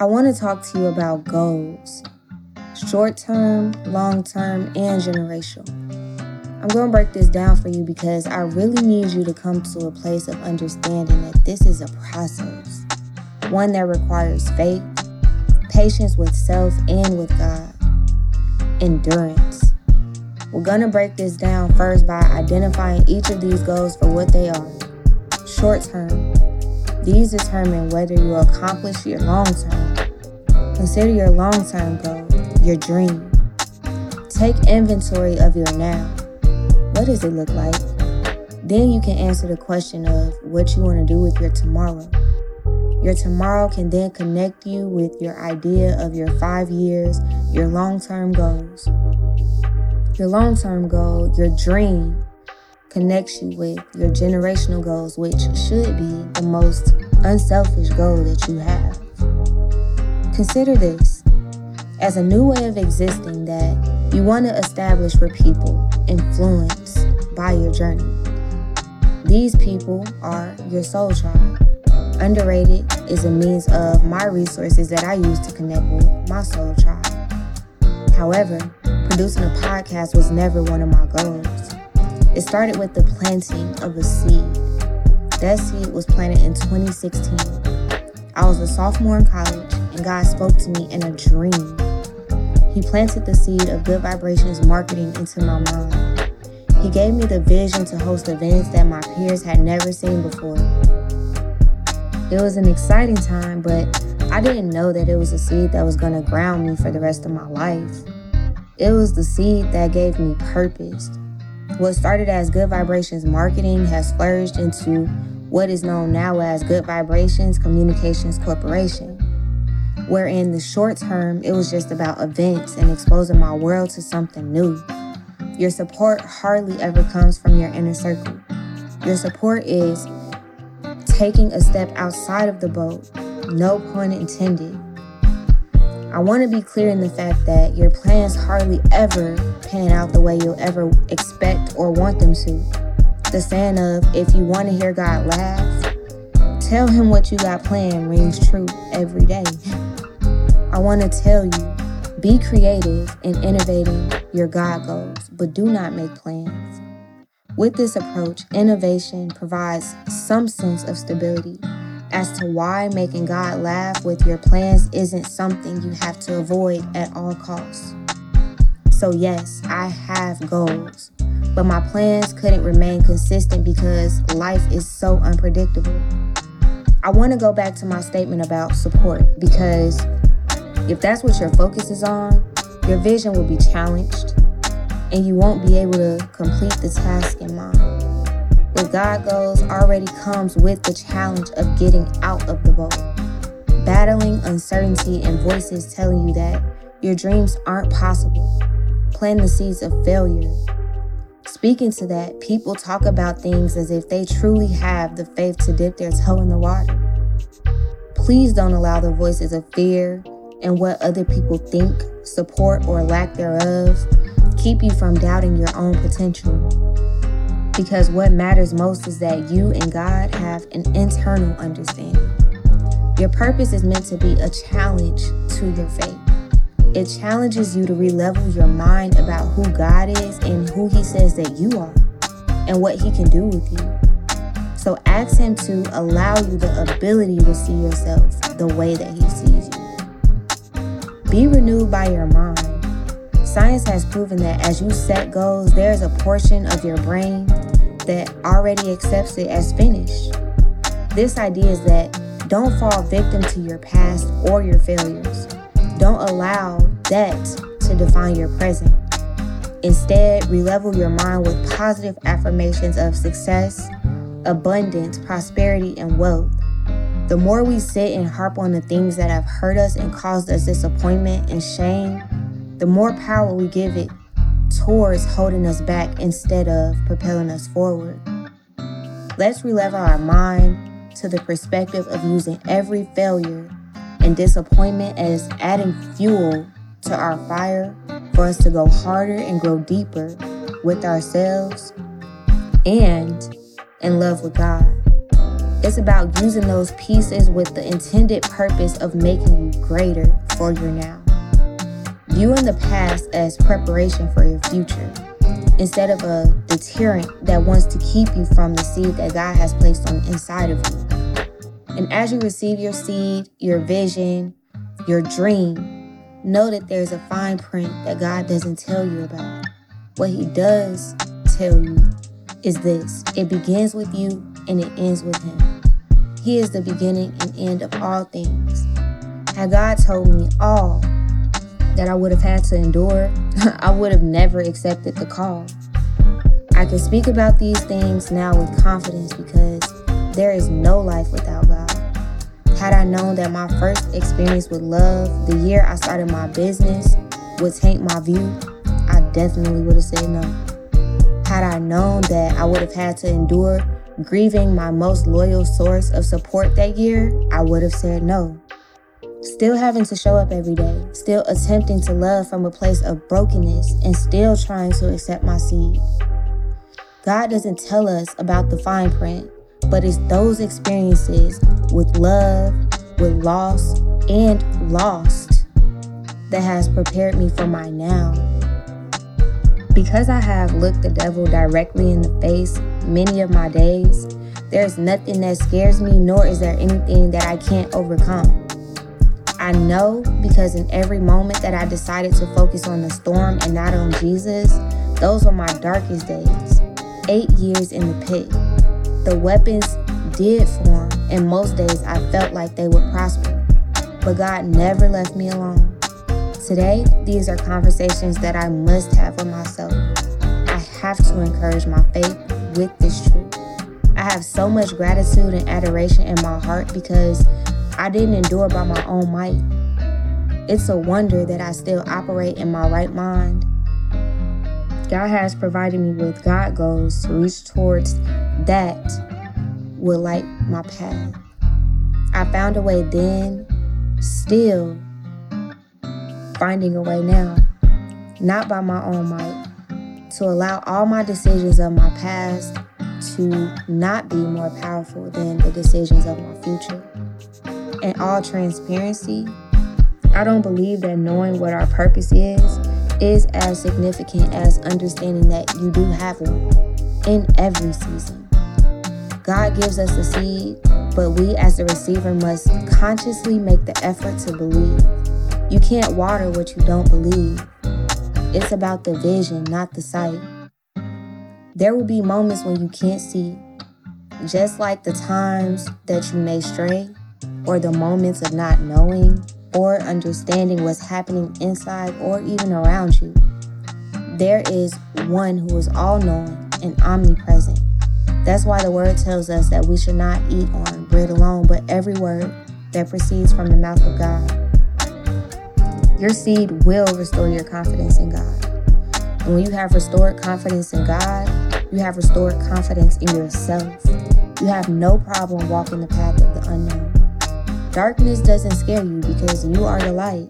I want to talk to you about goals short term, long term, and generational. I'm going to break this down for you because I really need you to come to a place of understanding that this is a process, one that requires faith, patience with self and with God, endurance. We're going to break this down first by identifying each of these goals for what they are. Short term, these determine whether you accomplish your long term. Consider your long term goal, your dream. Take inventory of your now. What does it look like? Then you can answer the question of what you want to do with your tomorrow. Your tomorrow can then connect you with your idea of your five years, your long term goals. Your long term goal, your dream, connects you with your generational goals, which should be the most unselfish goal that you have. Consider this as a new way of existing that you want to establish for people influenced by your journey. These people are your soul tribe. Underrated is a means of my resources that I use to connect with my soul tribe. However, producing a podcast was never one of my goals. It started with the planting of a seed. That seed was planted in 2016. I was a sophomore in college, and God spoke to me in a dream. He planted the seed of good vibrations marketing into my mind. He gave me the vision to host events that my peers had never seen before. It was an exciting time, but I didn't know that it was a seed that was going to ground me for the rest of my life. It was the seed that gave me purpose, what started as Good Vibrations Marketing has flourished into what is known now as Good Vibrations Communications Corporation, where in the short term it was just about events and exposing my world to something new. Your support hardly ever comes from your inner circle. Your support is taking a step outside of the boat, no pun intended, I want to be clear in the fact that your plans hardly ever pan out the way you'll ever expect or want them to. The saying of, if you want to hear God laugh, tell him what you got planned rings true every day. I want to tell you, be creative in innovating your God goals, but do not make plans. With this approach, innovation provides some sense of stability as to why making God laugh with your plans isn't something you have to avoid at all costs. So, yes, I have goals, but my plans couldn't remain consistent because life is so unpredictable. I want to go back to my statement about support because if that's what your focus is on, your vision will be challenged and you won't be able to complete the task in mind. Where God goals already comes with the challenge of getting out of the boat, battling uncertainty and voices telling you that your dreams aren't possible, Plant the seeds of failure. Speaking to that, people talk about things as if they truly have the faith to dip their toe in the water. Please don't allow the voices of fear and what other people think, support, or lack thereof keep you from doubting your own potential because what matters most is that you and God have an internal understanding. Your purpose is meant to be a challenge to your faith. It challenges you to relevel your mind about who God is and who He says that you are and what He can do with you. So ask Him to allow you the ability to see yourself the way that He sees you. Be renewed by your mind. Science has proven that as you set goals, there's a portion of your brain that already accepts it as finished. This idea is that don't fall victim to your past or your failures. Don't allow that to define your present. Instead, relevel your mind with positive affirmations of success, abundance, prosperity, and wealth. The more we sit and harp on the things that have hurt us and caused us disappointment and shame, the more power we give it towards holding us back instead of propelling us forward. Let's relevel our mind to the perspective of using every failure and disappointment as adding fuel to our fire for us to go harder and grow deeper with ourselves and in love with God. It's about using those pieces with the intended purpose of making you greater for your now. Viewing the past as preparation for your future instead of a deterrent that wants to keep you from the seed that God has placed on inside of you. And as you receive your seed, your vision, your dream, know that there's a fine print that God doesn't tell you about. What He does tell you is this it begins with you and it ends with Him. He is the beginning and end of all things. Had God told me all that I would have had to endure, I would have never accepted the call. I can speak about these things now with confidence because there is no life without God. Had I known that my first experience with love, the year I started my business, would taint my view, I definitely would have said no. Had I known that I would have had to endure grieving my most loyal source of support that year, I would have said no. Still having to show up every day, still attempting to love from a place of brokenness, and still trying to accept my seed. God doesn't tell us about the fine print, but it's those experiences with love, with loss, and lost that has prepared me for my now. Because I have looked the devil directly in the face many of my days, there's nothing that scares me, nor is there anything that I can't overcome. I know because in every moment that I decided to focus on the storm and not on Jesus, those were my darkest days. Eight years in the pit. The weapons did form, and most days I felt like they would prosper. But God never left me alone. Today, these are conversations that I must have with myself. I have to encourage my faith with this truth. I have so much gratitude and adoration in my heart because I didn't endure by my own might. It's a wonder that I still operate in my right mind. God has provided me with God goals to reach towards that will light my path. I found a way then, still finding a way now, not by my own might, to allow all my decisions of my past to not be more powerful than the decisions of my future. In all transparency, I don't believe that knowing what our purpose is is as significant as understanding that you do have one in every season. God gives us the seed, but we as the receiver must consciously make the effort to believe. You can't water what you don't believe. It's about the vision, not the sight. There will be moments when you can't see, just like the times that you may stray or the moments of not knowing or understanding what's happening inside or even around you. There is one who is all knowing and omnipresent. That's why the word tells us that we should not eat on bread alone, but every word that proceeds from the mouth of God. Your seed will restore your confidence in God. And when you have restored confidence in God, you have restored confidence in yourself. You have no problem walking the path of the unknown. Darkness doesn't scare you because you are the light.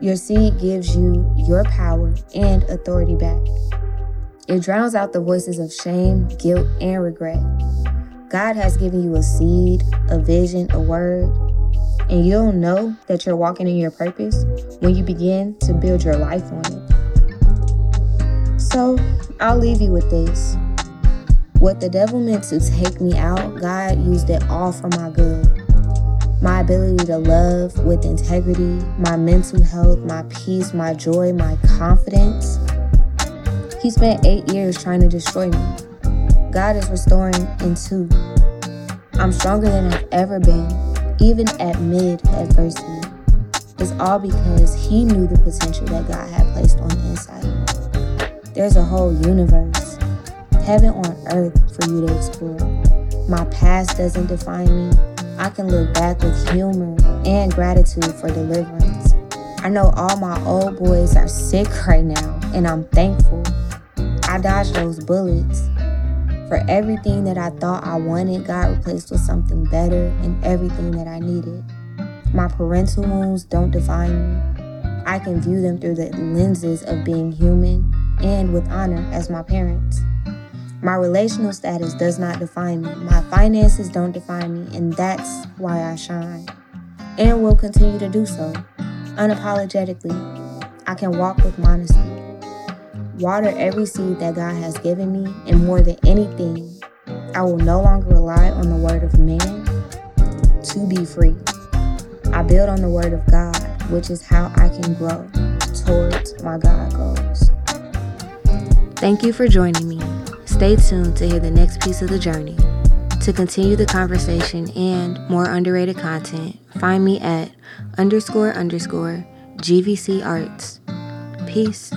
Your seed gives you your power and authority back. It drowns out the voices of shame, guilt, and regret. God has given you a seed, a vision, a word, and you'll know that you're walking in your purpose when you begin to build your life on it. So, I'll leave you with this. What the devil meant to take me out, God used it all for my good my ability to love with integrity, my mental health, my peace, my joy, my confidence. He spent eight years trying to destroy me. God is restoring in two. I'm stronger than I've ever been, even at mid adversity. It's all because He knew the potential that God had placed on the inside. There's a whole universe, heaven on earth for you to explore. My past doesn't define me. I can look back with humor and gratitude for deliverance. I know all my old boys are sick right now, and I'm thankful. I dodged those bullets. For everything that I thought I wanted, God replaced with something better and everything that I needed. My parental wounds don't define me. I can view them through the lenses of being human and with honor as my parents. My relational status does not define me. My finances don't define me, and that's why I shine. And will continue to do so. Unapologetically, I can walk with modesty. Water every seed that God has given me, and more than anything, I will no longer rely on the word of man to be free. I build on the word of God, which is how I can grow towards my God goals. Thank you for joining me. Stay tuned to hear the next piece of the journey. To continue the conversation and more underrated content, find me at underscore underscore GVC Arts. Peace.